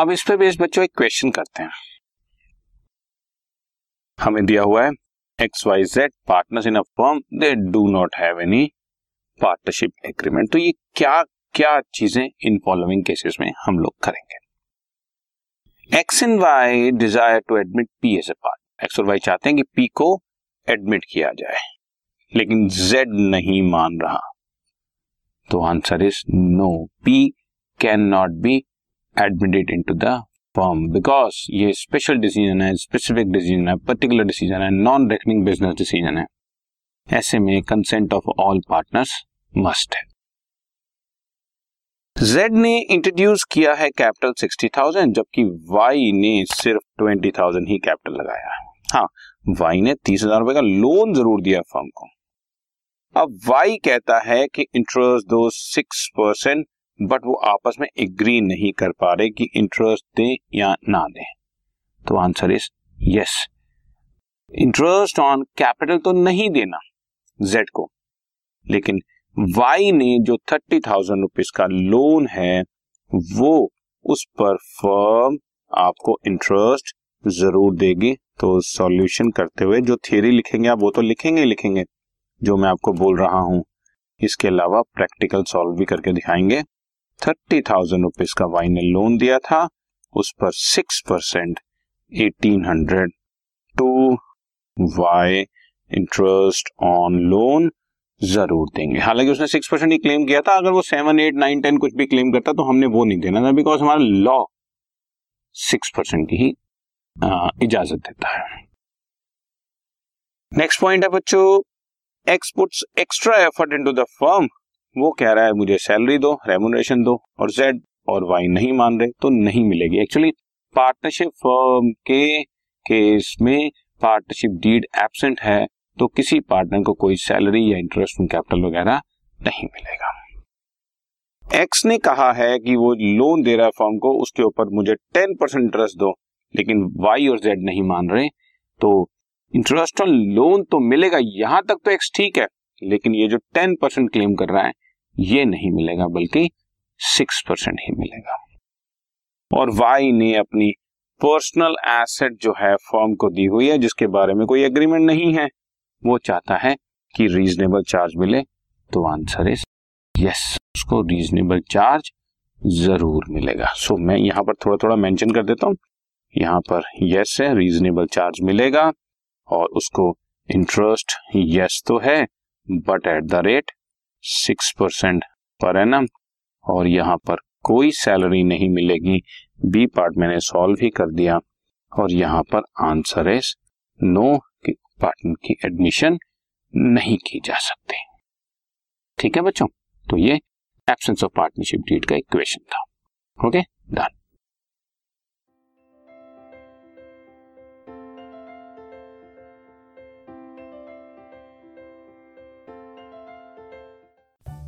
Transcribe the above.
अब इस पे बेस बच्चों एक क्वेश्चन करते हैं। हमें दिया हुआ है। X Y Z partners in a firm they do not have any partnership agreement तो ये क्या क्या चीज़ें इन फॉलोइंग केसेस में हम लोग करेंगे? X and Y desire to admit P as a part X और वाई चाहते हैं कि पी को एडमिट किया जाए। लेकिन जेड नहीं मान रहा। तो answer is no P can not be admitted into the firm because ये स्पेशल डिसीज़न है स्पेसिफिक डिसीज़न है पर्टिकुलर डिसीज़न है नॉन रेकनिंग बिज़नेस डिसीज़न है ऐसे में consent of all partners must है जेड ने इंट्रोड्यूस किया है कैपिटल सिक्सटी थाउज़ेंड जबकि वाई ने सिर्फ़ ट्वेंटी थाउज़ेंड ही कैपिटल लगाया। है हाँ वाई ने तीस हज़ार रुपए का लोन ज़रूर दिया फर्म को। अब वाई कहता है कि इंटरेस्ट दो सिक्स परसेंट बट वो आपस में एग्री नहीं कर पा रहे कि इंटरेस्ट दें या ना दें। तो answer is yes interest on capital तो नहीं देना जेड को। लेकिन वाई ने जो थर्टी थाउज़ेंड रुपीज़ का लोन है, वो उस पर फर्म आपको इंटरेस्ट ज़रूर देगी। तो सॉल्यूशन करते हुए जो थियरी लिखेंगे आप, वो तो लिखेंगे लिखेंगे, जो मैं आपको बोल रहा हूँ। इसके अलावा प्रैक्टिकल सॉल्व भी करके दिखाएँगे। थर्टी थाउज़ेंड रुपीज़ का वाई ने लोन दिया था, उस पर six percent eighteen hundred to Y interest on loan ज़रूर देंगे। हालाँकि उसने सिक्स परसेंट ही क्लेम किया था, अगर वो सेवन, एट, नाइन, टेन कुछ भी क्लेम करता तो हमने वो नहीं देना था, बिकॉज़ हमारा लॉ सिक्स परसेंट की ही इजाज़त देता है। नेक्स्ट पॉइंट है बच्चों X puts extra effort into the firm. वो कह रहा है, मुझे सैलरी दो रेमुनरेशन दो और जेड और वाई नहीं मान रहे तो नहीं मिलेगी. एक्चुअली पार्टनरशिप फर्म के केस में पार्टनरशिप डीड एबसेंट है तो किसी पार्टनर को कोई सैलरी या इंटरेस्ट कैपिटल वगैरह नहीं मिलेगा। एक्स ने कहा है कि वो लोन दे रहा है फर्म को, उसके ऊपर मुझे टेन परसेंट इंटरेस्ट दो, लेकिन वाई और जेड नहीं मान रहे तो इंटरेस्ट ऑन लोन तो मिलेगा, यहाँ तक तो एक्स ठीक है, लेकिन ये जो टेन परसेंट क्लेम कर रहा है ये नहीं मिलेगा बल्कि सिक्स परसेंट ही मिलेगा। और वाई ने अपनी पर्सनल एसेट जो है फॉर्म को दी हुई है जिसके बारे में कोई एग्रीमेंट नहीं है। वो चाहता है कि रीजनेबल चार्ज मिले तो आंसर इज़ यस उसको रीजनेबल चार्ज ज़रूर मिलेगा। सो so, मैं यहाँ पर थोड़ा थोड़ा मेंशन कर देता हूँ। यहाँ पर यस है रीजनेबल चार्ज मिलेगा और उसको इंटरेस्ट यस तो है but at the rate six percent per annum और यहाँ पर कोई सैलरी नहीं मिलेगी। बी पार्ट मैंने सॉल्व ही कर दिया और यहाँ पर आंसर है नो कि पार्टनर की एडमिशन नहीं की जा सकती। ठीक है बच्चों? तो ये एब्सेंस ऑफ़ पार्टनरशिप डीड का एक क्वेश्चन था। Okay done